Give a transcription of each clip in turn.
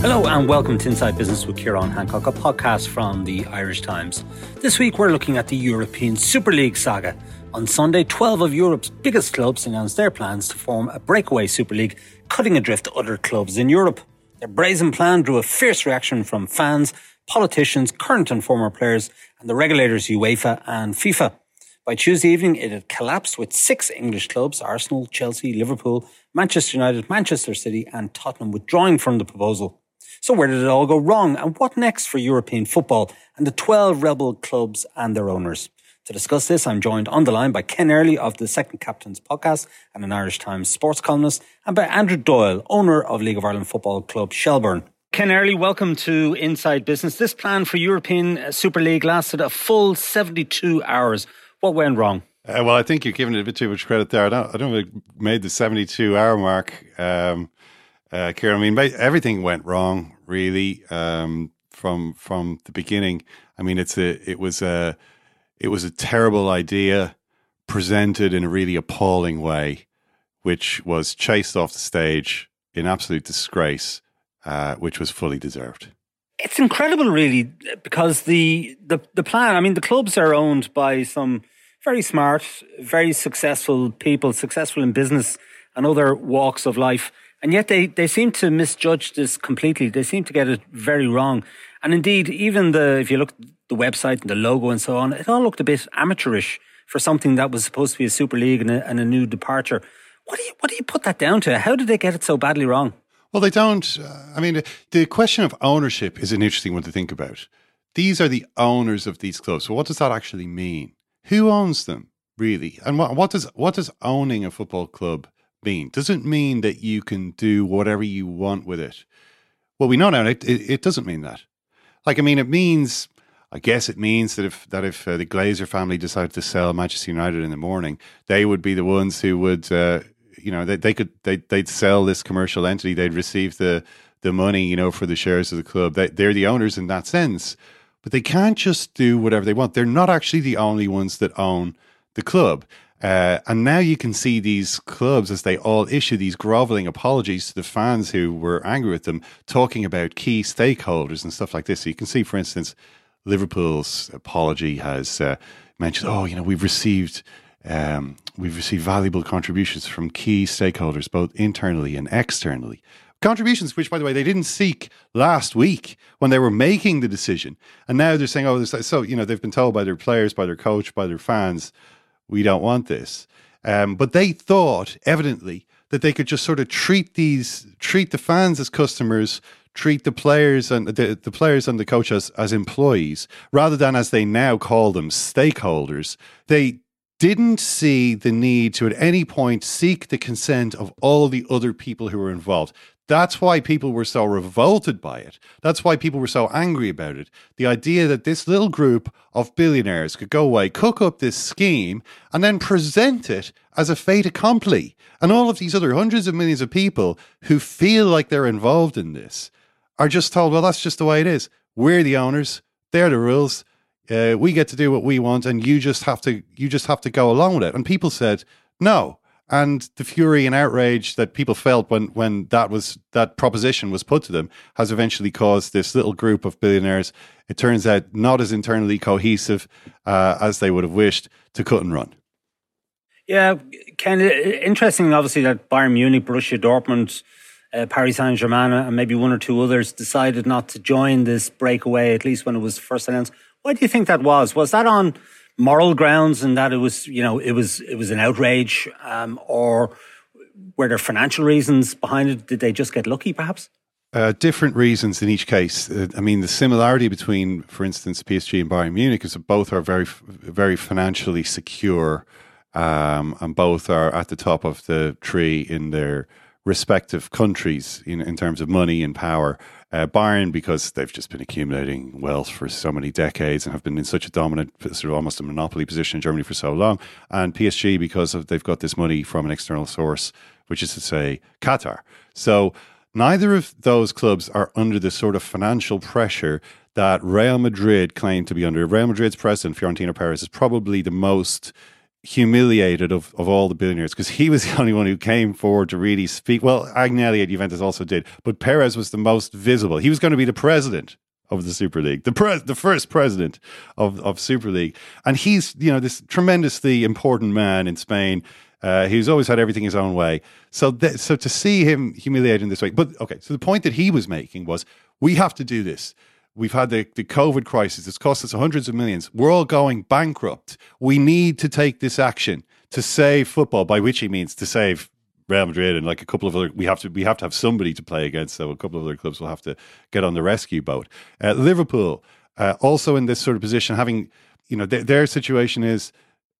Hello and welcome to Inside Business with Ciarán Hancock, a podcast from the Irish Times. This week we're looking at the European Super League saga. On Sunday, 12 of Europe's biggest clubs announced their plans to form a breakaway Super League, cutting adrift other clubs in Europe. Their brazen plan drew a fierce reaction from fans, politicians, current and former players, and the regulators UEFA and FIFA. By Tuesday evening, it had collapsed with six English clubs Arsenal, Chelsea, Liverpool, Manchester United, Manchester City, and Tottenham withdrawing from the proposal. So where did it all go wrong? And what next for European football and the 12 rebel clubs and their owners? To discuss this, I'm joined on the line by Ken Early of the Second Captains podcast and an Irish Times sports columnist, and by Andrew Doyle, owner of League of Ireland Football Club Shelbourne. Ken Early, welcome to Inside Business. This plan for European Super League lasted a full 72 hours. What went wrong? Uh, well, I think you're giving it a bit too much credit there. I don't, I don't think made the 72 hour mark. Um, uh, Ciarán, I mean, everything went wrong really um, from from the beginning. I mean, it's a it was a it was a terrible idea presented in a really appalling way, which was chased off the stage in absolute disgrace, uh, which was fully deserved. It's incredible, really, because the, the the plan. I mean, the clubs are owned by some very smart, very successful people, successful in business and other walks of life and yet they, they seem to misjudge this completely. They seem to get it very wrong. And indeed, even the, if you look the website and the logo and so on, it all looked a bit amateurish for something that was supposed to be a super league and a, and a new departure. What do you, what do you put that down to? How did they get it so badly wrong? Well, they don't. Uh, I mean, the question of ownership is an interesting one to think about. These are the owners of these clubs. So, what does that actually mean? Who owns them, really? And what, what does what does owning a football club mean? Doesn't mean that you can do whatever you want with it. Well, we know now it, it, it doesn't mean that. Like, I mean, it means, I guess it means that if that if uh, the Glazer family decided to sell Manchester United in the morning, they would be the ones who would, uh, you know, they, they could they they'd sell this commercial entity. They'd receive the the money, you know, for the shares of the club. They, they're the owners in that sense, but they can't just do whatever they want. They're not actually the only ones that own the club. Uh, and now you can see these clubs as they all issue these groveling apologies to the fans who were angry with them, talking about key stakeholders and stuff like this. So you can see, for instance, Liverpool's apology has uh, mentioned, oh, you know, we've received. Um, we've received valuable contributions from key stakeholders, both internally and externally. Contributions, which, by the way, they didn't seek last week when they were making the decision. And now they're saying, oh, so, you know, they've been told by their players, by their coach, by their fans, we don't want this. Um, but they thought, evidently, that they could just sort of treat these, treat the fans as customers, treat the players and the, the players and the coach as, as employees, rather than as they now call them stakeholders. They didn't see the need to at any point seek the consent of all the other people who were involved. That's why people were so revolted by it. That's why people were so angry about it. The idea that this little group of billionaires could go away, cook up this scheme, and then present it as a fait accompli. And all of these other hundreds of millions of people who feel like they're involved in this are just told, well, that's just the way it is. We're the owners. They're the rules. Uh, we get to do what we want, and you just have to you just have to go along with it. And people said, no, and the fury and outrage that people felt when when that was that proposition was put to them has eventually caused this little group of billionaires it turns out not as internally cohesive uh, as they would have wished to cut and run. Yeah Ken interesting obviously that Bayern Munich Borussia Dortmund uh, Paris Saint-Germain and maybe one or two others decided not to join this breakaway at least when it was first announced. Why do you think that was? Was that on moral grounds and that it was, you know, it was it was an outrage, um, or were there financial reasons behind it? Did they just get lucky, perhaps? Uh, different reasons in each case. Uh, I mean, the similarity between, for instance, PSG and Bayern Munich is that both are very, very financially secure, um, and both are at the top of the tree in their respective countries in, in terms of money and power. Uh, Bayern, because they've just been accumulating wealth for so many decades and have been in such a dominant, sort of almost a monopoly position in Germany for so long. And PSG, because of, they've got this money from an external source, which is to say Qatar. So neither of those clubs are under the sort of financial pressure that Real Madrid claim to be under. Real Madrid's president, Florentino Perez, is probably the most humiliated of, of all the billionaires because he was the only one who came forward to really speak. Well, Agnelli at Juventus also did, but Perez was the most visible. He was going to be the president of the Super League, the pres- the first president of, of Super League. And he's, you know, this tremendously important man in Spain. Uh, he's always had everything his own way. So, th- so to see him humiliated in this way, but okay. So the point that he was making was, we have to do this. We've had the, the COVID crisis. It's cost us hundreds of millions. We're all going bankrupt. We need to take this action to save football, by which he means to save Real Madrid and like a couple of other. We have to we have to have somebody to play against. So a couple of other clubs will have to get on the rescue boat. Uh, Liverpool uh, also in this sort of position, having you know th- their situation is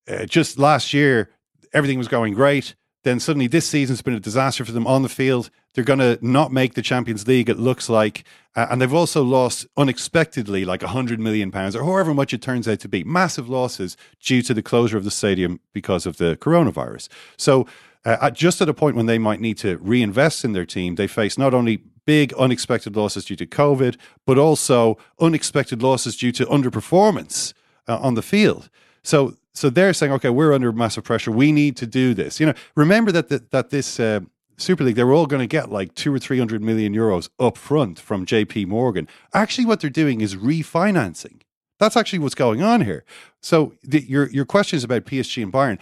uh, just last year everything was going great. Then suddenly this season's been a disaster for them on the field. They're going to not make the Champions League, it looks like. Uh, and they've also lost unexpectedly like 100 million pounds or however much it turns out to be. Massive losses due to the closure of the stadium because of the coronavirus. So, uh, just at a point when they might need to reinvest in their team, they face not only big unexpected losses due to COVID, but also unexpected losses due to underperformance uh, on the field. So, so they're saying, okay, we're under massive pressure. We need to do this. You know, remember that the, that this uh, Super League, they were all going to get like two or three hundred million euros up front from JP Morgan. Actually, what they're doing is refinancing. That's actually what's going on here. So the, your your questions about PSG and Bayern,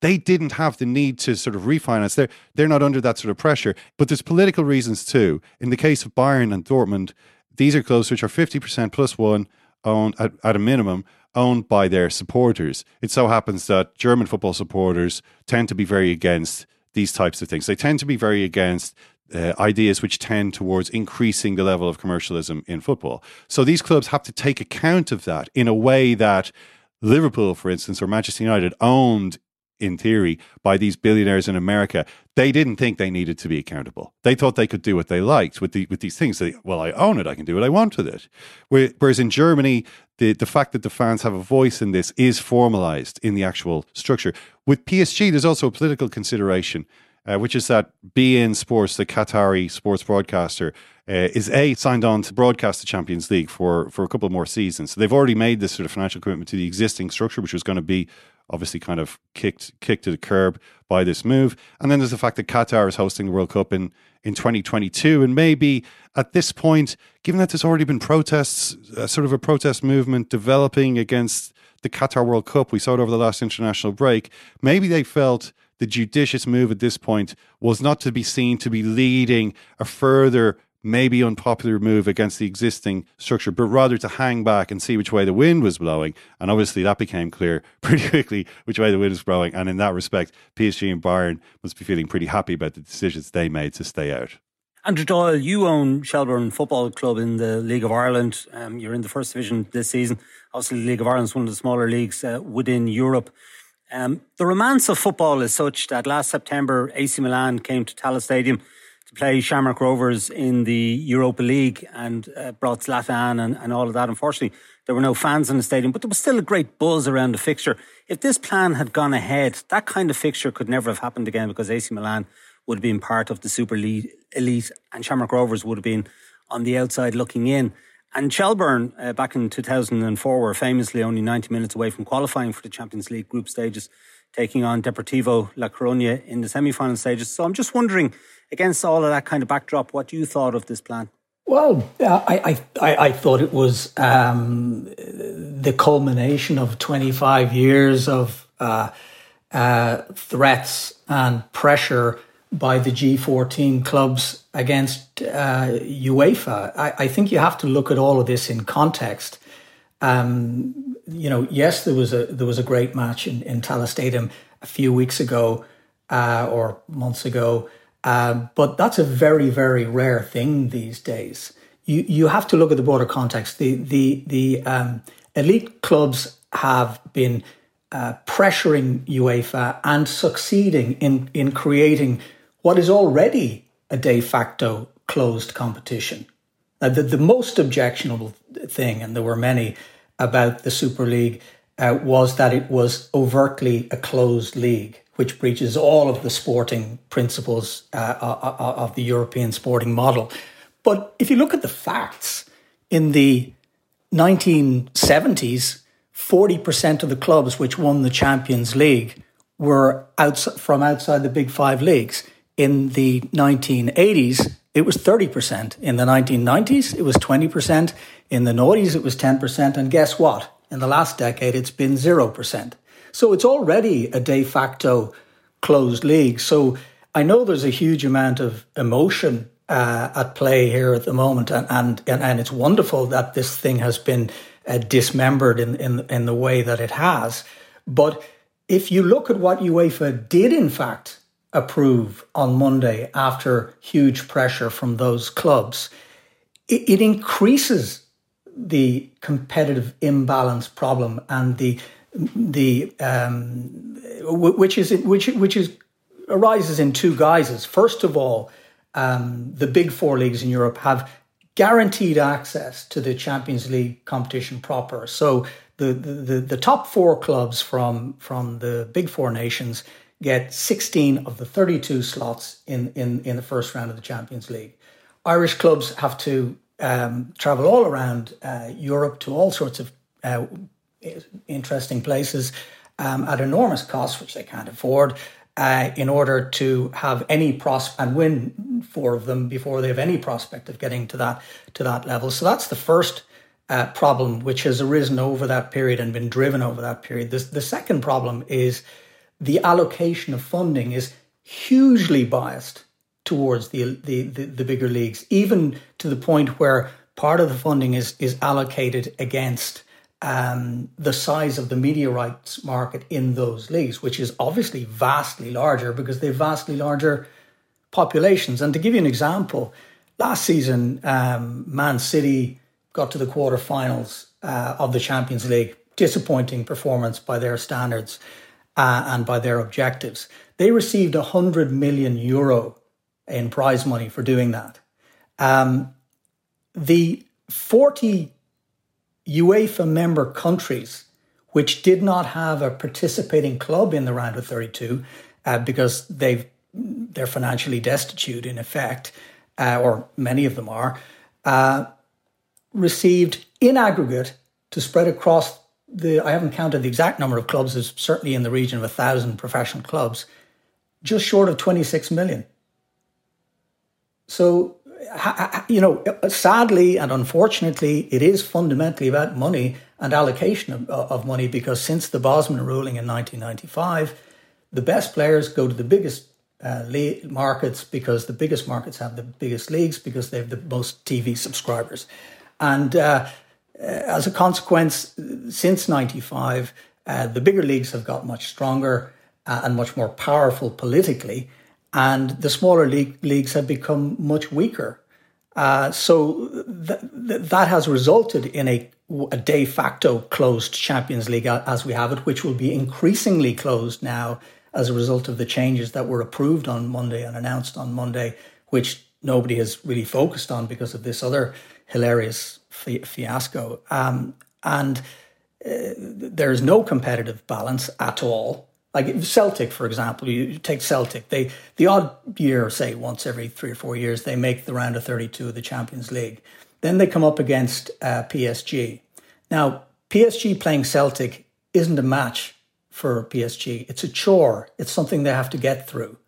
they didn't have the need to sort of refinance. They're they're not under that sort of pressure. But there's political reasons too. In the case of Bayern and Dortmund, these are clubs which are fifty percent plus one owned at, at a minimum owned by their supporters. It so happens that German football supporters tend to be very against these types of things. They tend to be very against uh, ideas which tend towards increasing the level of commercialism in football. So these clubs have to take account of that in a way that Liverpool, for instance, or Manchester United owned in theory, by these billionaires in America, they didn't think they needed to be accountable. They thought they could do what they liked with the with these things. They, well, I own it. I can do what I want with it. Whereas in Germany, the the fact that the fans have a voice in this is formalized in the actual structure. With PSG, there's also a political consideration. Uh, which is that beIN Sports, the Qatari sports broadcaster, uh, is a signed on to broadcast the Champions League for for a couple more seasons. So they've already made this sort of financial commitment to the existing structure, which was going to be obviously kind of kicked kicked to the curb by this move. And then there's the fact that Qatar is hosting the World Cup in in 2022, and maybe at this point, given that there's already been protests, uh, sort of a protest movement developing against the Qatar World Cup, we saw it over the last international break. Maybe they felt the judicious move at this point was not to be seen to be leading a further maybe unpopular move against the existing structure, but rather to hang back and see which way the wind was blowing. And obviously, that became clear pretty quickly which way the wind was blowing. And in that respect, PSG and Bayern must be feeling pretty happy about the decisions they made to stay out. Andrew Doyle, you own Shelbourne Football Club in the League of Ireland. Um, you're in the first division this season. Obviously, the League of Ireland is one of the smaller leagues uh, within Europe. Um, the romance of football is such that last September, AC Milan came to Tallaght Stadium to play Shamrock Rovers in the Europa League and uh, brought Zlatan and, and all of that. Unfortunately, there were no fans in the stadium, but there was still a great buzz around the fixture. If this plan had gone ahead, that kind of fixture could never have happened again because AC Milan would have been part of the Super League elite and Shamrock Rovers would have been on the outside looking in. And Shelbourne, uh, back in 2004, were famously only 90 minutes away from qualifying for the Champions League group stages, taking on Deportivo La Coruña in the semi final stages. So I'm just wondering against all of that kind of backdrop, what you thought of this plan? Well, I, I, I thought it was um, the culmination of 25 years of uh, uh, threats and pressure by the G14 clubs against uh, UEFA. I, I, think you have to look at all of this in context. Um, you know, yes, there was a there was a great match in, in Tallaght Stadium a few weeks ago uh, or months ago um, but that's a very, very rare thing these days. You you have to look at the broader context. The the the um, elite clubs have been uh, pressuring UEFA and succeeding in in creating what is already a de facto closed competition. Now, the, the most objectionable thing, and there were many about the Super League, uh, was that it was overtly a closed league which breaches all of the sporting principles uh, uh, uh, of the European sporting model. But if you look at the facts, in the 1970s, 40% of the clubs which won the Champions League were from outside the big five leagues. In the 1980s, it was 30%. In the 1990s, it was 20%. In the noughties, it was 10%. And guess what? In the last decade, it's been 0%. So it's already a de facto closed league. So I know there's a huge amount of emotion uh, at play here at the moment, and, and and it's wonderful that this thing has been uh, dismembered in, in in the way that it has. But if you look at what UEFA did, in fact, approve on Monday after huge pressure from those clubs, it, it increases the competitive imbalance problem and the the um, which is which which is arises in two guises. First of all, um, the big four leagues in Europe have guaranteed access to the Champions League competition proper. So the the, the top four clubs from from the big four nations get 16 of the 32 slots in, in, in the first round of the Champions League. Irish clubs have to um, travel all around uh, Europe to all sorts of uh, interesting places um, at enormous cost, which they can't afford, uh, in order to have any prospect and win four of them before they have any prospect of getting to that to that level. So that's the first uh, problem, which has arisen over that period and been driven over that period. This, the second problem is the allocation of funding is hugely biased towards the, the, the, the bigger leagues, even to the point where part of the funding is is allocated against um, the size of the media rights market in those leagues, which is obviously vastly larger because they have vastly larger populations. And to give you an example, last season, um, Man City got to the quarterfinals uh, of the Champions League. Disappointing performance by their standards uh, and by their objectives. They received 100 million euro in prize money for doing that. Um, the 40 UEFA member countries which did not have a participating club in the round of 32 uh, because they've they're financially destitute in effect, uh, or many of them are, uh, received in aggregate to spread across the. I haven't counted the exact number of clubs. It's certainly in the region of a thousand professional clubs, just short of 26 million. So you know, sadly and unfortunately, it is fundamentally about money and allocation of, of, money because since the Bosman ruling in 1995, the best players go to the biggest uh, markets because the biggest markets have the biggest leagues because they have the most TV subscribers. And uh, uh, as a consequence, since 95, uh, the bigger leagues have got much stronger uh, and much more powerful politically and the smaller league, leagues have become much weaker. Uh, so th- th- that has resulted in a, a, de facto closed Champions League as we have it, which will be increasingly closed now as a result of the changes that were approved on Monday and announced on Monday, which nobody has really focused on because of this other hilarious fiasco. Um, and uh, there is no competitive balance at all like Celtic, for example, you take Celtic. They the odd year, say once every three or four years, they make the round of thirty-two of the Champions League. Then they come up against uh, PSG. Now, PSG playing Celtic isn't a match for PSG. It's a chore. It's something they have to get through.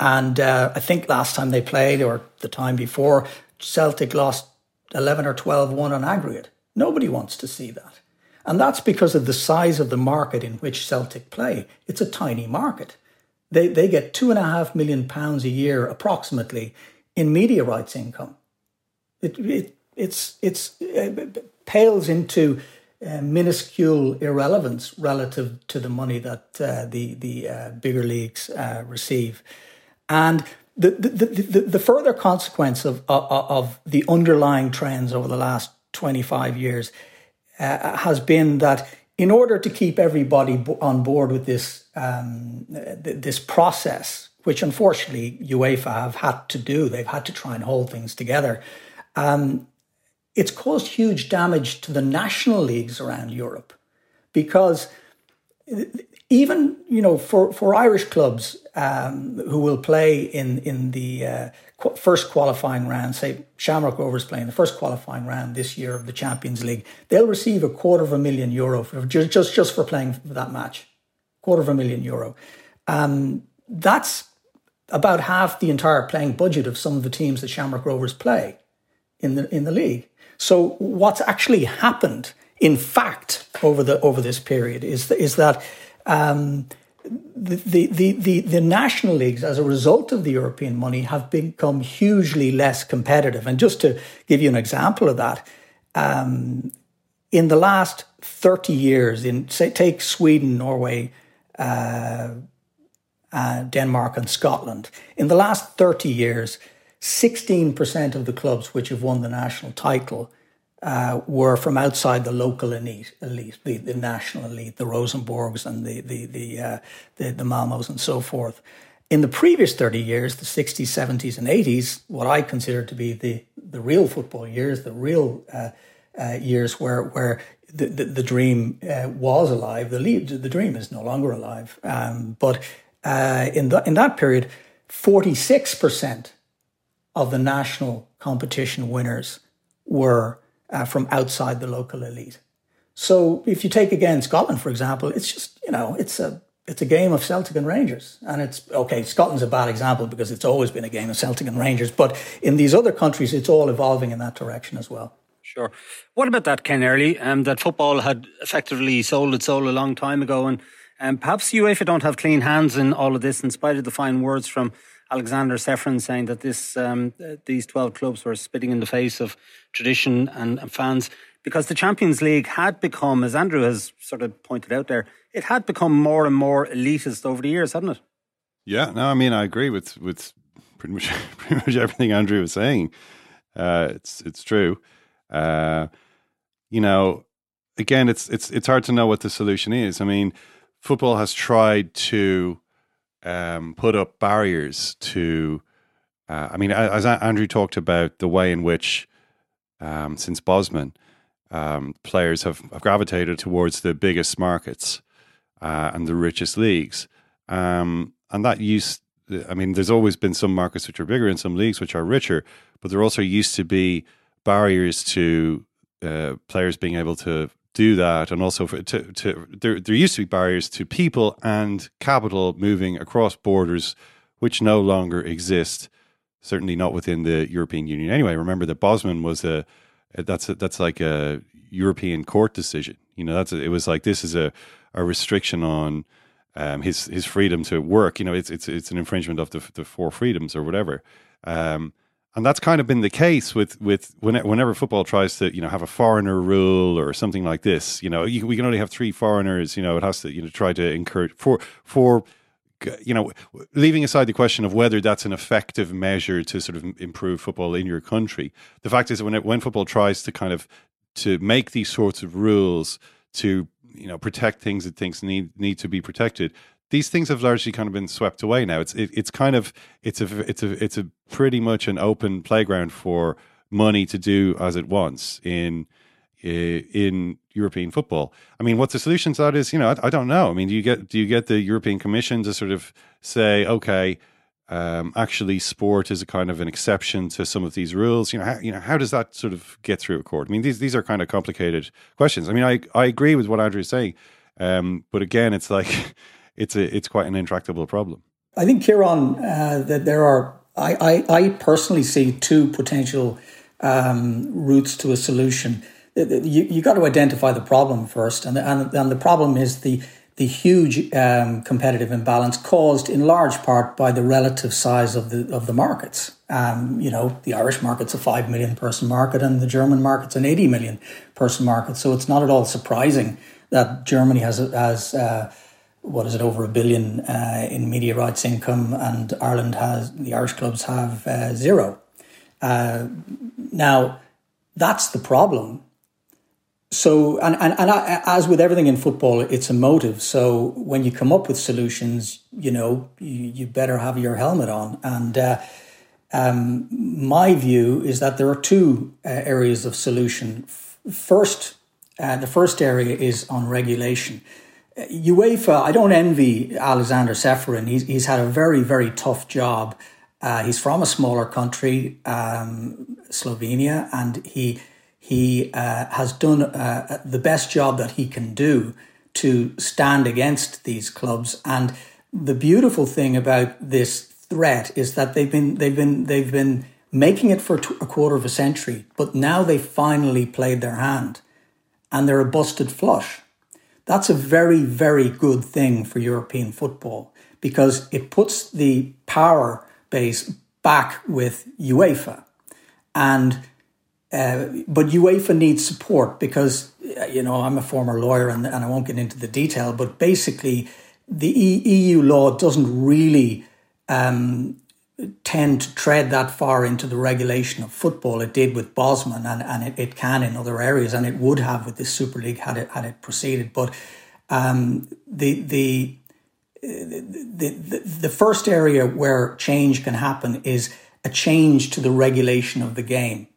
And uh, I think last time they played, or the time before, Celtic lost eleven or twelve one on aggregate. Nobody wants to see that. And that's because of the size of the market in which Celtic play. It's a tiny market. They, they get two and a half million pounds a year, approximately, in media rights income. It, it, it's, it's, it uh, pales into uh, minuscule irrelevance relative to the money that uh, the, the uh, bigger leagues uh, receive. And the, the, the, the, further consequence of, of, of the underlying trends over the last 25 years uh, has been that in order to keep everybody on board with this um, this process, which unfortunately UEFA have had to do, they've had to try and hold things together. Um, it's caused huge damage to the national leagues around Europe because even you know for for Irish clubs, um, who will play in in the uh, qu- first qualifying round, say Shamrock Rovers playing the first qualifying round this year of the Champions League, they'll receive a quarter of a million euro for just just, just for playing that match, quarter of a million euro. Um, that's about half the entire playing budget of some of the teams that Shamrock Rovers play in the in the league. So what's actually happened, in fact, over the over this period is is that. Um, the, the, the, the national leagues, as a result of the European money, have become hugely less competitive. And just to give you an example of that, um, in the last 30 years, in say, take Sweden, Norway, uh, uh, Denmark, and Scotland, in the last 30 years, 16% of the clubs which have won the national title uh, were from outside the local elite, elite the, the national elite, the Rosenborgs and the the the, uh, the the Malmos and so forth. In the previous 30 years, the 60s, 70s, and 80s, what I consider to be the, the real football years, the real uh, uh years where where the, the, the dream uh, was alive, the, lead, the dream is no longer alive. Um, but uh, in, the, in that period, 46% of the national competition winners were uh, from outside the local elite. So if you take again Scotland, for example, it's just, you know, it's a it's a game of Celtic and Rangers. And it's okay, Scotland's a bad example because it's always been a game of Celtic and Rangers. But in these other countries, it's all evolving in that direction as well. Sure. What about that, Ken Early? Um, that football had effectively sold its soul a long time ago. And um, perhaps UEFA don't have clean hands in all of this, in spite of the fine words from Aleksander Ceferin saying that this um, these 12 clubs were spitting in the face of tradition and, and, fans because the Champions League had become, as Andrew has sort of pointed out there, it had become more and more elitist over the years, hadn't it? Yeah, no, I mean, I agree with with pretty much pretty much everything Andrew was saying. Uh, it's it's true. Uh, you know, again, it's it's it's hard to know what the solution is. I mean, football has tried to um, put up barriers to. Uh, I mean, as Andrew talked about the way in which, um, since Bosman, um, players have, have, gravitated towards the biggest markets uh, and the richest leagues, um, and that used. I mean, there's always been some markets which are bigger and some leagues which are richer, but there also used to be barriers to uh, players being able to do that, and also for, to, to there, there used to be barriers to people and capital moving across borders, which no longer exist. Certainly not within the European Union. Anyway, remember that Bosman was a that's a, that's like a European court decision. You know, that's a, it was like this is a a restriction on um, his his freedom to work. You know, it's it's it's an infringement of the the four freedoms or whatever. Um, and that's kind of been the case with with whenever football tries to you know have a foreigner rule or something like this. You know, you, we can only have three foreigners. You know, it has to you know try to encourage for for you know leaving aside the question of whether that's an effective measure to sort of improve football in your country. The fact is that when it, when football tries to kind of to make these sorts of rules to you know protect things that things need need to be protected these things have largely kind of been swept away now. It's it, it's kind of it's a it's a it's a pretty much an open playground for money to do as it wants in in European football. I mean, what the solution to that is, you know, I, I, don't know. I mean, do you get do you get the European Commission to sort of say, okay, um, actually, sport is a kind of an exception to some of these rules? You know, how, you know, how does that sort of get through a court? I mean, these these are kind of complicated questions. I mean, I I agree with what Andrew is saying, um, but again, it's like. it's a it's quite an intractable problem. I think, Ciarán, uh, that there are. I, I, I personally see two potential um, routes to a solution. You you got to identify the problem first, and and and the problem is the the huge um, competitive imbalance caused in large part by the relative size of the of the markets. Um, you know, the Irish market's a five million person market, and the German market's an eighty million person market. So it's not at all surprising that Germany has has uh, what is it over a billion uh, in media rights income, and Ireland has the Irish clubs have uh, zero. Uh, now, that's the problem. So, and and, and I, as with everything in football, it's a motive. So when you come up with solutions, you know, you, you better have your helmet on. And uh, um, my view is that there are two uh, areas of solution. First, uh, the first area is on regulation UEFA, I don't envy Aleksander Ceferin. He's, he's had a very, very tough job. Uh, he's from a smaller country, um, Slovenia, and he he uh, has done uh, the best job that he can do to stand against these clubs. And the beautiful thing about this threat is that they've been they've been they've been making it for a quarter of a century, but now they finally played their hand, and they're a busted flush. That's a very, very good thing for European football because it puts the power base back with UEFA. And uh, but UEFA needs support because uh, you know I'm a former lawyer and, and I won't get into the detail, but basically the EU law doesn't really um, tend to tread that far into the regulation of football. It did with Bosman, and, and it, it can in other areas, and it would have with the Super League had it had it proceeded. But um, the, the the the the first area where change can happen is a change to the regulation of the game,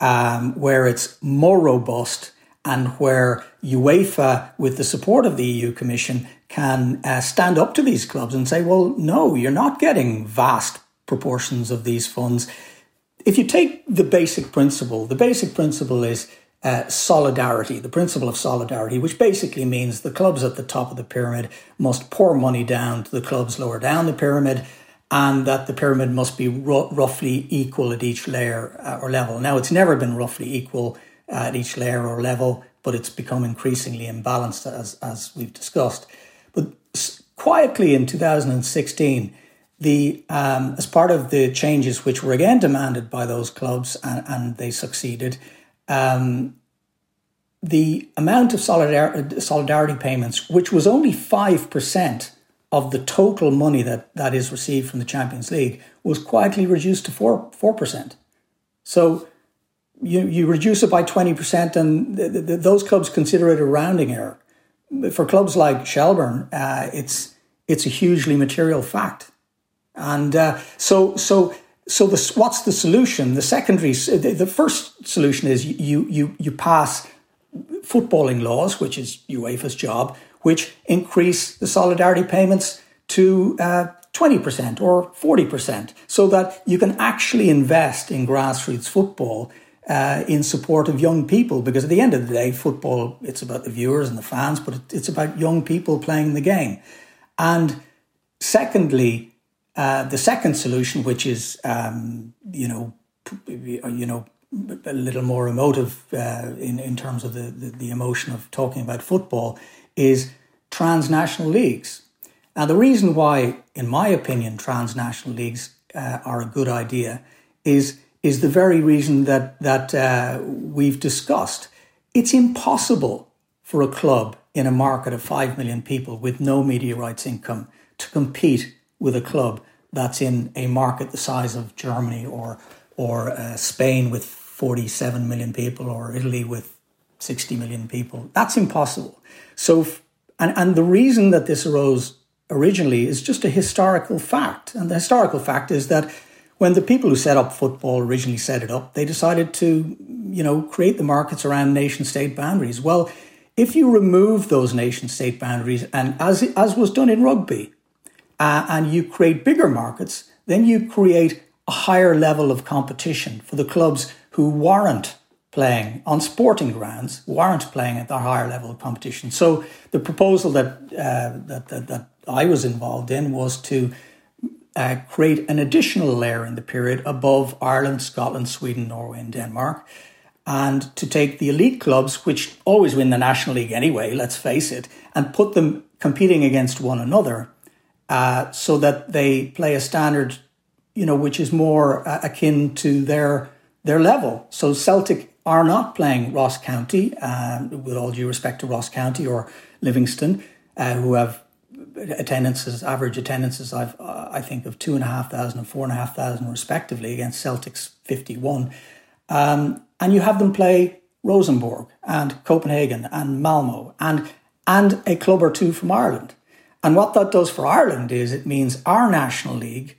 um, where it's more robust and where UEFA, with the support of the EU Commission, can uh, stand up to these clubs and say, well, no, you're not getting vast proportions of these funds. If you take the basic principle, the basic principle is uh, solidarity, the principle of solidarity, which basically means the clubs at the top of the pyramid must pour money down to the clubs lower down the pyramid, and that the pyramid must be roughly equal at each layer uh, or level. Now, it's never been roughly equal at each layer or level, but it's become increasingly imbalanced as, as we've discussed. But quietly in 2016, the um, as part of the changes which were again demanded by those clubs and, and they succeeded, um, the amount of solidarity, payments, which was only five percent of the total money that, that is received from the Champions League, was quietly reduced to four four percent. So you you reduce it by twenty percent, and th- th- those clubs consider it a rounding error. For clubs like Shelbourne uh, it's it's a hugely material fact, and uh, so so so the, what's the solution? The secondary, the, first solution is you you you pass footballing laws, which is UEFA's job, which increase the solidarity payments to uh, 20% or 40%, so that you can actually invest in grassroots football uh, in support of young people because at the end of the day, football, it's about the viewers and the fans, but it's about young people playing the game. And secondly, uh, the second solution, which is, um, you know, you know, a little more emotive uh, in, in terms of the, the, the emotion of talking about football, is transnational leagues. Now, the reason why, in my opinion, transnational leagues uh, are a good idea is is the very reason that that uh, we've discussed. It's impossible for a club in a market of five million people with no media rights income to compete with a club that's in a market the size of Germany or or uh, Spain with 47 million people or Italy with 60 million people. That's impossible. So, and, and the reason that this arose originally is just a historical fact. And the historical fact is that when the people who set up football originally set it up, they decided to, you know, create the markets around nation state boundaries. Well, if you remove those nation state boundaries, and as, as was done in rugby, uh, and you create bigger markets, then you create a higher level of competition for the clubs who warrant playing on sporting grounds, warrant playing at the higher level of competition. So the proposal that, uh, that, that, that I was involved in was to uh, create an additional layer in the period above Ireland, Scotland, Sweden, Norway, and Denmark. And to take the elite clubs, which always win the National League anyway, let's face it, and put them competing against one another uh, so that they play a standard, you know, which is more uh, akin to their their level. So Celtic are not playing Ross County, uh, with all due respect to Ross County or Livingston, uh, who have attendances, average attendances, I've, uh, I think, of two and a half thousand and four and a half thousand respectively against Celtic's 51. Um, and you have them play Rosenborg and Copenhagen and Malmo and, and a club or two from Ireland. And what that does for Ireland is it means our National League,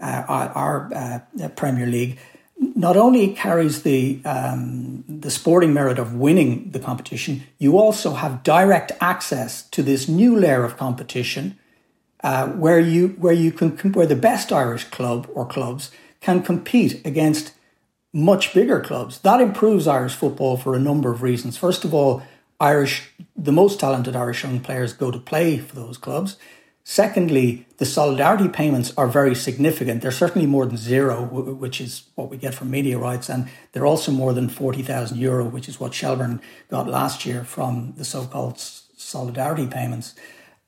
uh, our, our uh, Premier League, not only carries the um, the sporting merit of winning the competition, you also have direct access to this new layer of competition uh, where you where you can where the best Irish club or clubs can compete against much bigger clubs. That improves Irish football for a number of reasons. First of all, Irish the most talented Irish young players go to play for those clubs. Secondly, the solidarity payments are very significant. They're certainly more than zero, which is what we get from media rights, and they're also more than 40,000 euro, which is what Shelbourne got last year from the so called solidarity payments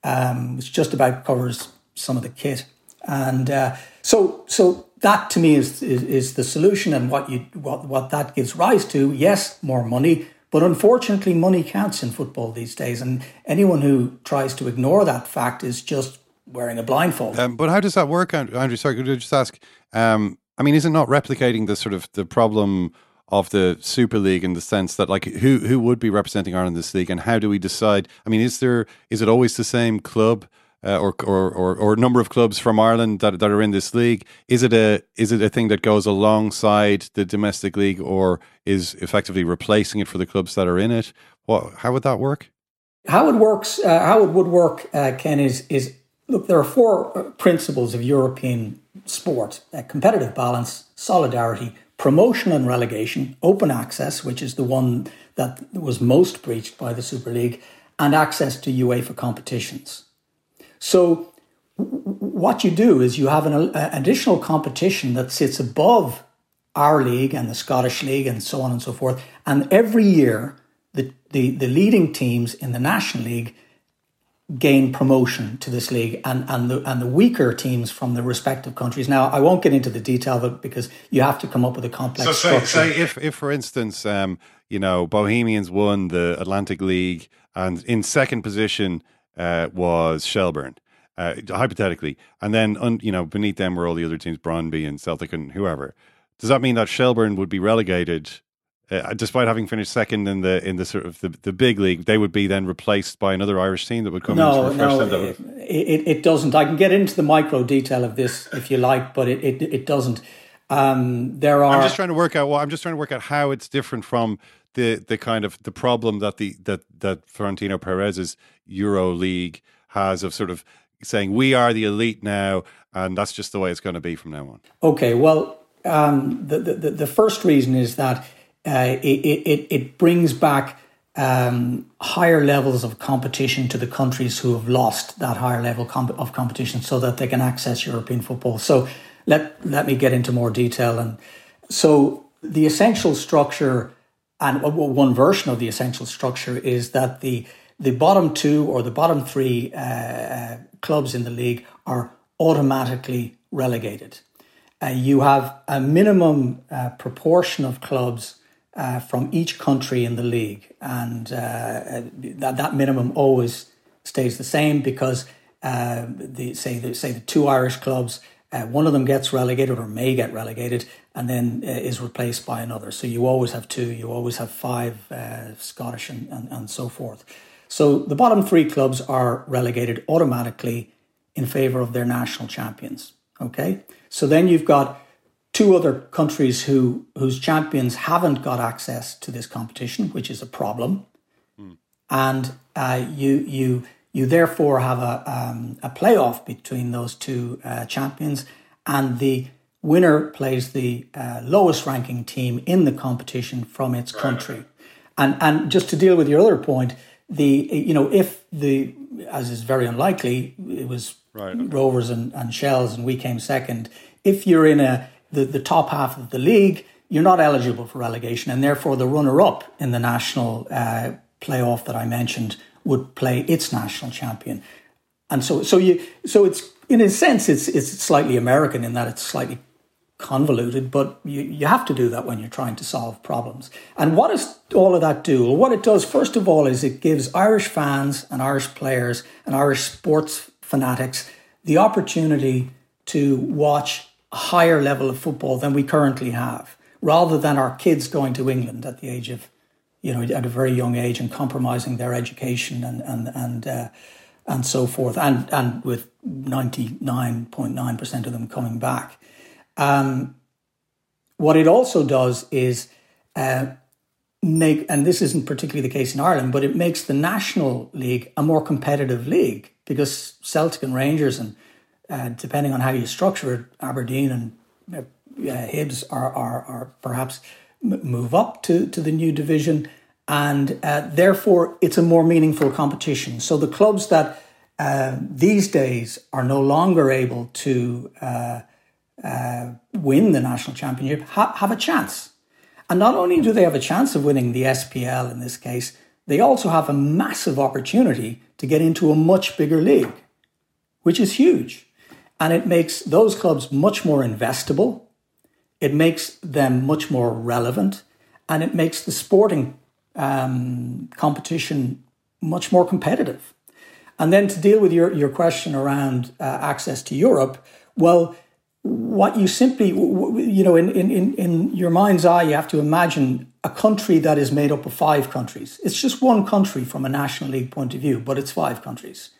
um, which just about covers some of the kit. And uh, so, so that to me is, is, is the solution, and what you what what that gives rise to. Yes, more money, but unfortunately, money counts in football these days, and anyone who tries to ignore that fact is just wearing a blindfold. Um, but how does that work, Andrew? Sorry, could I just ask? Um, I mean, is it not replicating the sort of the problem of the Super League in the sense that like who who would be representing Ireland in this league and how do we decide? I mean, is there is it always the same club? Uh, or, or, or or number of clubs from Ireland that, that are in this league. Is it a is it a thing that goes alongside the domestic league, or is effectively replacing it for the clubs that are in it? What how would that work? How it works, uh, how it would work, uh, Ken, is is look. There are four uh, principles of European sport: uh, competitive balance, solidarity, promotion and relegation, open access, which is the one that was most breached by the Super League, and access to UEFA competitions. So, what you do is you have an additional competition that sits above our league and the Scottish League and so on and so forth. And every year, the, the, the leading teams in the National League gain promotion to this league and, and the and the weaker teams from the respective countries. Now I won't get into the detail of it because you have to come up with a complex so say, structure. Say if if for instance um, you know Bohemians won the Atlantic League and in second position uh, was Shelbourne. Uh, hypothetically, and then un, you know beneath them were all the other teams, Brøndby and Celtic and whoever. Does that mean that Shelbourne would be relegated uh, despite having finished second in the in the sort of the, the big league, they would be then replaced by another Irish team that would come no, into the first no, it, it, it, doesn't. I can get into the micro detail of this if you like, but it it, it doesn't. Um, there are. I'm just trying to work out. Well, I'm just trying to work out how it's different from the the kind of the problem that the that that Florentino Perez's Euro League has of sort of saying we are the elite now, and that's just the way it's going to be from now on. Okay, well, um, the, the the first reason is that uh, it, it, it brings back um, higher levels of competition to the countries who have lost that higher level comp- of competition so that they can access European football. So let, let me get into more detail. And so the essential structure, and one version of the essential structure is that the, the bottom two or the bottom three uh, uh, clubs in the league are automatically relegated. Uh, you have a minimum uh, proportion of clubs uh, from each country in the league, and uh, that that minimum always stays the same because the say the say the two Irish clubs, uh, one of them gets relegated or may get relegated, and then uh, is replaced by another. So you always have two, you always have five uh, Scottish and, and and so forth. So the bottom three clubs are relegated automatically in favour of their national champions. Okay, so then you've got two other countries who whose champions haven't got access to this competition, which is a problem, mm. and uh, you you you therefore have a um, a playoff between those two uh, champions, and the winner plays the uh, lowest ranking team in the competition from its country, and and just to deal with your other point, the you know if the as is very unlikely, it was right, okay. Rovers and, and Shells, and we came second. If you're in a the, the top half of the league, you're not eligible for relegation, and therefore the runner-up in the national uh, playoff that I mentioned would play its national champion. And so, so you, so it's in a sense, it's it's slightly American in that it's slightly convoluted, but you, you have to do that when you're trying to solve problems. And what does all of that do? Well, what it does, first of all, is it gives Irish fans and Irish players and Irish sports fanatics the opportunity to watch a higher level of football than we currently have, rather than our kids going to England at the age of, you know, at a very young age and compromising their education and and and uh, and so forth, and and with ninety nine point nine percent of them coming back. Um, what it also does is uh, make, and this isn't particularly the case in Ireland, but it makes the National League a more competitive league because Celtic and Rangers, and uh, depending on how you structure it, Aberdeen and uh, Hibs are, are, are perhaps move up to, to the new division. And uh, therefore, it's a more meaningful competition. So the clubs that uh, these days are no longer able to uh, uh, win the national championship ha- have a chance. And not only do they have a chance of winning the SPL in this case, they also have a massive opportunity to get into a much bigger league, which is huge. And it makes those clubs much more investable. It makes them much more relevant. And it makes the sporting um, competition much more competitive. And then to deal with your, your question around uh, access to Europe, well, what you simply, you know, in, in, in your mind's eye, you have to imagine a country that is made up of five countries. It's just one country from a National League point of view, but it's five countries.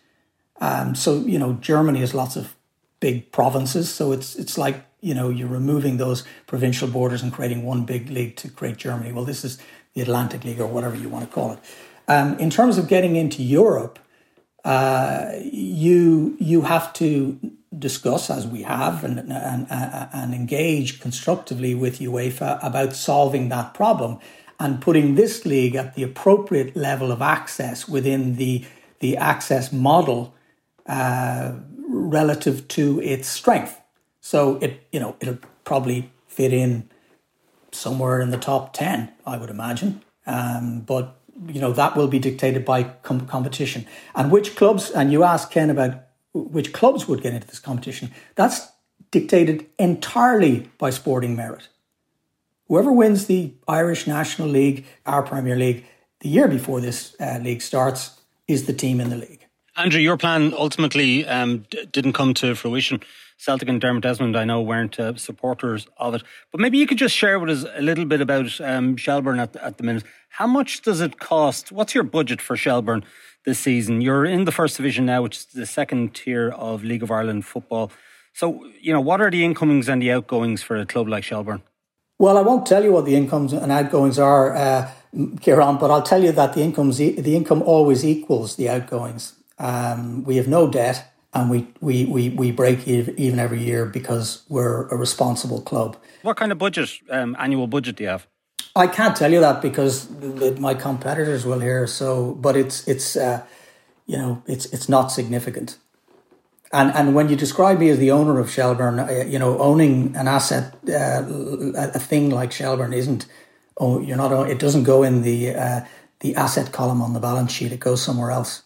Um, so, you know, Germany has lots of big provinces. So it's, it's like, you know, you're removing those provincial borders and creating one big league to create Germany. Well, this is the Atlantic League or whatever you want to call it. Um, in terms of getting into Europe, uh, you you have to discuss, as we have, and, and, and engage constructively with UEFA about solving that problem and putting this league at the appropriate level of access within the the access model uh, relative to its strength. So it you know it'll probably fit in somewhere in the top ten, I would imagine. Um, but you know that will be dictated by com- competition and which clubs. And you asked Ken about which clubs would get into this competition. That's dictated entirely by sporting merit. Whoever wins the Irish National League, our Premier League, the year before this uh, league starts, is the team in the league. Andrew, your plan ultimately um, d- didn't come to fruition. Celtic and Dermot Desmond, I know, weren't uh, supporters of it. But maybe you could just share with us a little bit about um, Shelbourne at, at the minute. How much does it cost? What's your budget for Shelbourne this season? You're in the first division now, which is the second tier of League of Ireland football. So, you know, what are the incomings and the outgoings for a club like Shelbourne? Well, I won't tell you what the incomes and outgoings are, uh, Ciarán, but I'll tell you that the incomes the income always equals the outgoings. Um, we have no debt and we, we, we, we break even every year because we're a responsible club. What kind of budget, um, annual budget do you have? I can't tell you that because my competitors will hear. So, but it's it's uh, you know it's it's not significant. And and when you describe me as the owner of Shelbourne, uh, you know, owning an asset, uh, a thing like Shelbourne isn't. Oh, you're not. It doesn't go in the uh, the asset column on the balance sheet. It goes somewhere else.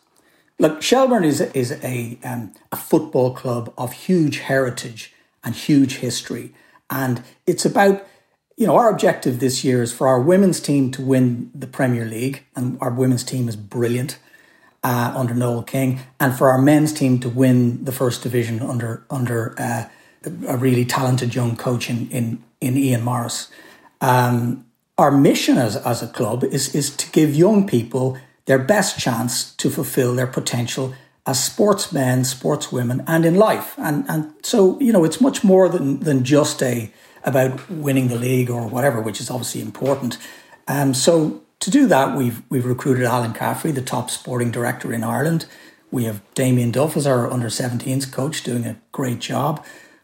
Look, Shelbourne is is a um, a football club of huge heritage and huge history, and it's about you know our objective this year is for our women's team to win the Premier League, and our women's team is brilliant uh, under Noel King, and for our men's team to win the first division under under uh, a really talented young coach in in, in Ian Morris. Um, our mission as, as a club is is to give young people their best chance to fulfill their potential as sportsmen, sportswomen, and in life. And and so you know, it's much more than than just a about winning the league or whatever, which is obviously important. Um, so to do that, we've we've recruited Alan Caffrey, the top sporting director in Ireland. We have Damien Duff as our under 17s coach, doing a great job.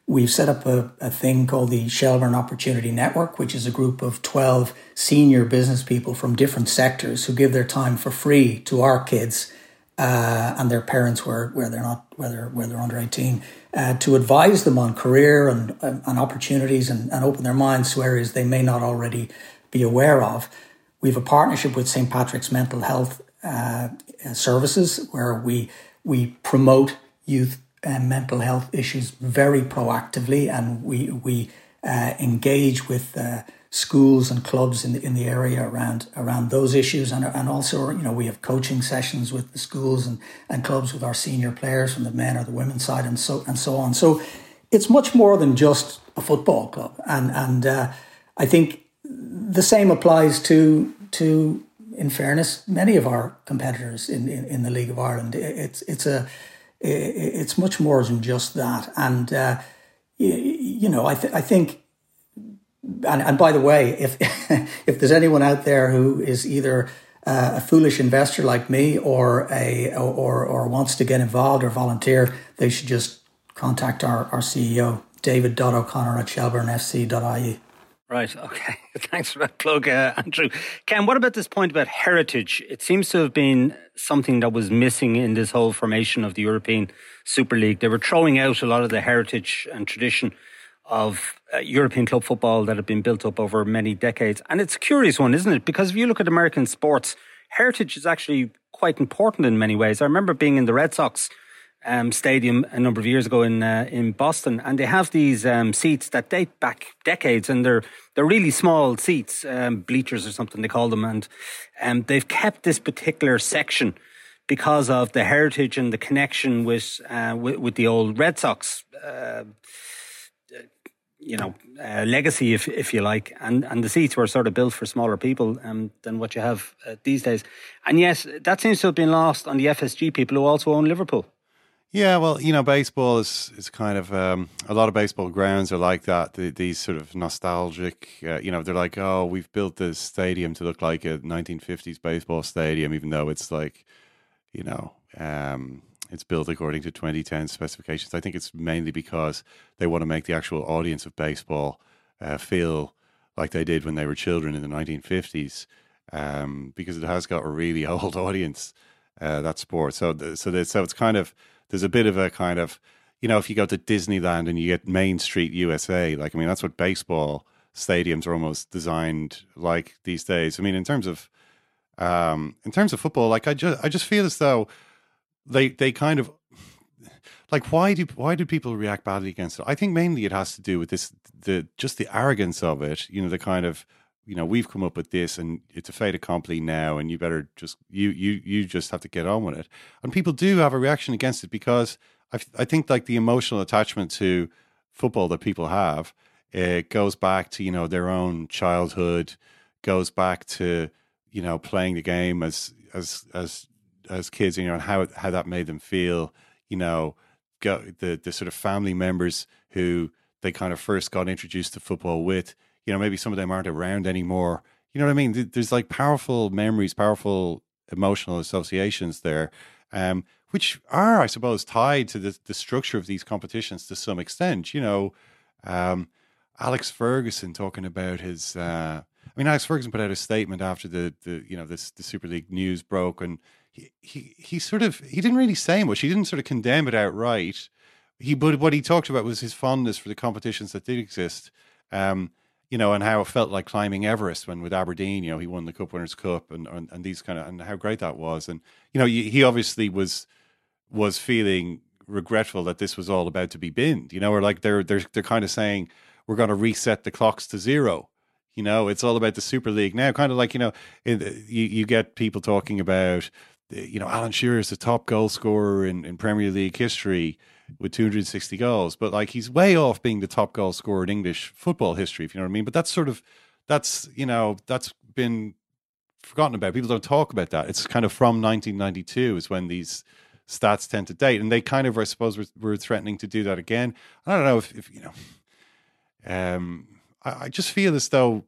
We've set up a, a thing called the Shelbourne Opportunity Network, which is a group of 12 senior business people from different sectors who give their time for free to our kids uh, and their parents where, where they're not where they're, where they're under 18 uh, to advise them on career and, and opportunities and, and open their minds to areas they may not already be aware of. We have a partnership with St. Patrick's Mental Health uh, Services where we we promote youth uh, mental health issues very proactively, and we we uh, engage with uh, schools and clubs in the, in the area around around those issues, and and also you know we have coaching sessions with the schools and, and clubs with our senior players from the men or the women's side, and so and so on. So it's much more than just a football club, and and uh, I think the same applies to to in fairness many of our competitors in, in, in the League of Ireland. It's it's a it's much more than just that. And, uh, you, you, know, I, th- I think and, and by the way, if if there's anyone out there who is either uh, a foolish investor like me or a or or wants to get involved or volunteer, they should just contact our, our CEO, David.O'Connor at shelbournefc.ie. Right. Okay. Thanks for that plug, uh, Andrew. Ken, what about this point about heritage? It seems to have been something that was missing in this whole formation of the European Super League. They were throwing out a lot of the heritage and tradition of uh, European club football that had been built up over many decades. And it's a curious one, isn't it? Because if you look at American sports, heritage is actually quite important in many ways. I remember being in the Red Sox um, stadium a number of years ago in uh, in Boston, and they have these um, seats that date back decades, and they're they're really small seats, um, bleachers or something they call them, and um, they've kept this particular section because of the heritage and the connection with uh, with, with, the old Red Sox. Uh, you know, uh, legacy, if if you like, and and the seats were sort of built for smaller people um, than what you have uh, these days, and yes, that seems to have been lost on the FSG people who also own Liverpool. Yeah, well, you know, baseball is is kind of um, a lot of baseball grounds are like that. The, these sort of nostalgic, uh, you know, they're like, oh, we've built this stadium to look like a 1950s baseball stadium, even though it's like, you know, um, it's built according to 2010 specifications. I think it's mainly because they want to make the actual audience of baseball uh, feel like they did when they were children in the 1950s, um, because it has got a really old audience. Uh, that sport, so so so it's kind of there's a bit of a kind of you know if you go to Disneyland and you get Main Street USA, like I mean that's what baseball stadiums are almost designed like these days. I mean in terms of um, in terms of football, like I just I just feel as though they they kind of like why do why do people react badly against it? I think mainly it has to do with this the just the arrogance of it. You know, the kind of you know we've come up with this and it's a fait accompli now, and you better just you you you just have to get on with it. And people do have a reaction against it because I I think like the emotional attachment to football that people have it goes back to you know their own childhood, goes back to you know playing the game as as as as kids, you know, and how how that made them feel. You know, go, the the sort of family members who they kind of first got introduced to football with. You know, maybe some of them aren't around anymore. You know what I mean? There's like powerful memories, powerful emotional associations there, um, which are, I suppose, tied to the, the structure of these competitions to some extent. You know, um, Alex Ferguson talking about his. Uh, I mean, Alex Ferguson put out a statement after the, the you know this the Super League news broke, and he, he he sort of he didn't really say much. He didn't sort of condemn it outright. He but what he talked about was his fondness for the competitions that did exist. Um, you know, and how it felt like climbing Everest when with Aberdeen, you know, he won the Cup Winners' Cup and, and, and these kind of and how great that was. And you know, he obviously was was feeling regretful that this was all about to be binned. You know, or like they're they're they're kind of saying we're going to reset the clocks to zero. You know, it's all about the Super League now. Kind of like you know, you you get people talking about you know, Alan Shearer is the top goal scorer in, in Premier League history with 260 goals, but like he's way off being the top goal scorer in English football history, if you know what I mean. But that's sort of, that's, you know, that's been forgotten about. People don't talk about that. It's kind of from 1992 is when these stats tend to date. And they kind of, I suppose, were, were threatening to do that again. I don't know if, if you know, um, I, I just feel as though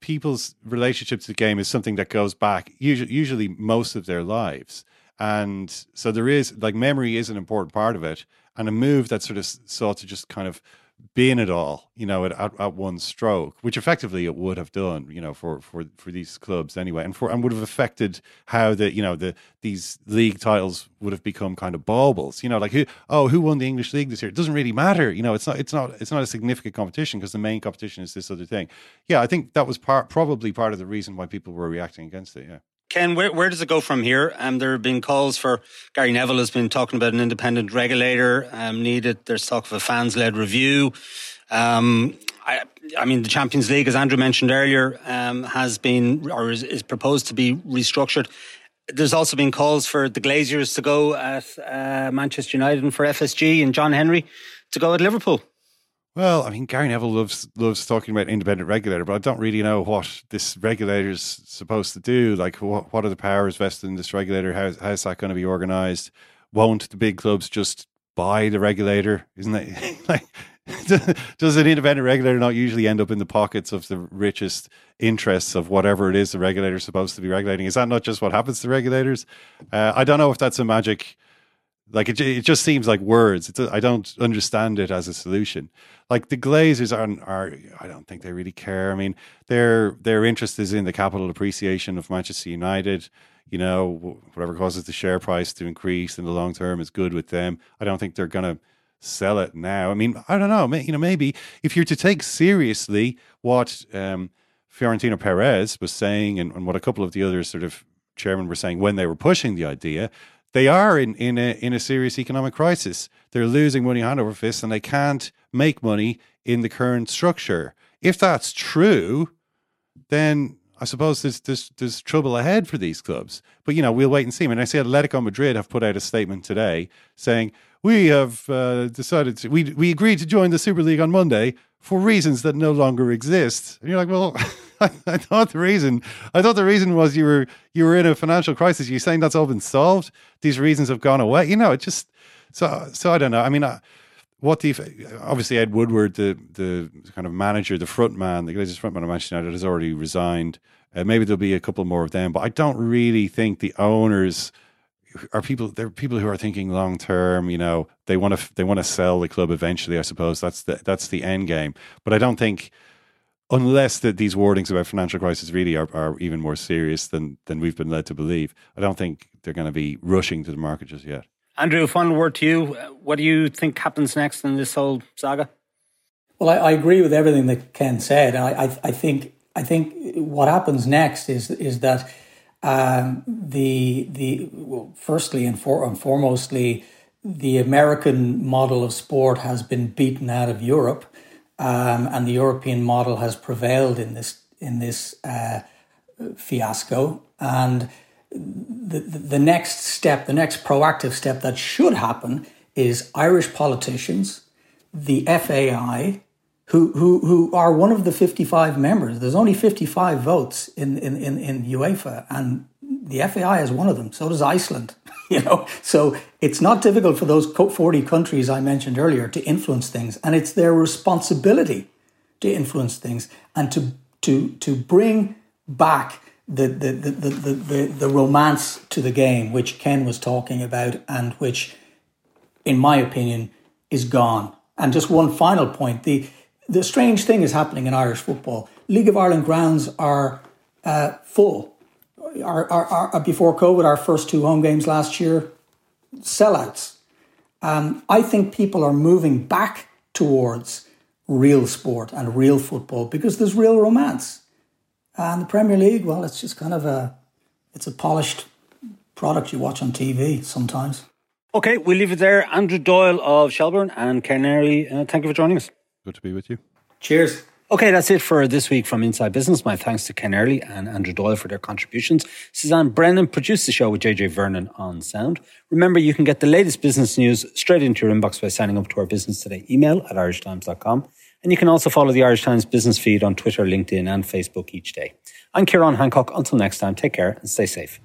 people's relationship to the game is something that goes back usually, usually most of their lives. And so there is like memory is an important part of it. And a move that sort of sought to just kind of being it all, you know, at, at, one stroke, which effectively it would have done, you know, for, for, for these clubs anyway, and for and would have affected how the you know the these league titles would have become kind of baubles, you know, like who oh who won the English league this year? It doesn't really matter, you know, it's not it's not it's not a significant competition because the main competition is this other thing. Yeah, I think that was part probably part of the reason why people were reacting against it. Yeah. Ken, where, where does it go from here? Um, there have been calls for Gary Neville has been talking about an independent regulator um, needed. There's talk of a fans led review. Um, I, I, mean, the Champions League, as Andrew mentioned earlier, um, has been or is, is, proposed to be restructured. There's also been calls for the Glazers to go at uh, Manchester United and for FSG and John Henry to go at Liverpool. Well, I mean, Gary Neville loves loves talking about independent regulator, but I don't really know what this regulator is supposed to do. Like, what what are the powers vested in this regulator? How how's that going to be organised? Won't the big clubs just buy the regulator? Isn't it like does an independent regulator not usually end up in the pockets of the richest interests of whatever it is the regulator is supposed to be regulating? Is that not just what happens to regulators? Uh, I don't know if that's a magic. Like it, it just seems like words. It's a, I don't understand it as a solution. Like the Glazers are, are, I don't think they really care. I mean, their their interest is in the capital appreciation of Manchester United. You know, whatever causes the share price to increase in the long term is good with them. I don't think they're going to sell it now. I mean, I don't know. You know, maybe if you're to take seriously what um, Florentino Perez was saying and, and, what a couple of the other sort of chairmen were saying when they were pushing the idea, they are in, in a in a serious economic crisis. They're losing money hand over fist, and they can't make money in the current structure. If that's true, then I suppose there's, there's there's trouble ahead for these clubs. But you know, we'll wait and see. I mean, I see Atletico Madrid have put out a statement today saying we have uh, decided to, we we agreed to join the Super League on Monday for reasons that no longer exist. And you're like, well, I, thought the reason I thought the reason was you were you were in a financial crisis. You're saying that's all been solved. These reasons have gone away. You know, it just so so I don't know. I mean. I, what the obviously Ed Woodward, the the kind of manager, the front man, the Glazers front man of Manchester United, has already resigned. Uh, maybe there'll be a couple more of them, but I don't really think the owners are people they're people who are thinking long term you know they want to they want to sell the club eventually i suppose. That's the that's the end game. But i don't think unless that these warnings about financial crisis really are, are even more serious than than we've been led to believe i don't think they're going to be rushing to the market just yet. Andrew final word to you what do you think happens next in this whole saga? Well i, I agree with everything that ken said. I, I i think i think what happens next is is that um, the the well, firstly and, for, and foremostly, the American model of sport has been beaten out of Europe, um, and the European model has prevailed in this in this uh, fiasco. And the, the the next step, the next proactive step that should happen, is Irish politicians, the FAI, who, who, who are one of the 55 members. There's only 55 votes in, in, in, in UEFA, and the FAI is one of them. So does Iceland. You know, so it's not difficult for those 40 countries I mentioned earlier to influence things, and it's their responsibility to influence things and to to to bring back the the the the, the, the romance to the game, which Ken was talking about, and which, in my opinion, is gone. And just one final point: the the strange thing is happening in Irish football. League of Ireland grounds are uh, full. Our, our, our, before COVID, our first two home games last year, sellouts. Um, I think people are moving back towards real sport and real football because there's real romance. And the Premier League, well, it's just kind of a, it's a polished product you watch on TV sometimes. Okay, we'll leave it there. Andrew Doyle of Shelbourne and Ken Early, uh, thank you for joining us. Good to be with you. Cheers. Okay, that's it for this week from Inside Business. My thanks to Ken Early and Andrew Doyle for their contributions. Suzanne Brennan produced the show with JJ Vernon on sound. Remember, you can get the latest business news straight into your inbox by signing up to our Business Today email at irishtimes.com. And you can also follow the Irish Times business feed on Twitter, LinkedIn, and Facebook each day. I'm Ciarán Hancock. Until next time, take care and stay safe.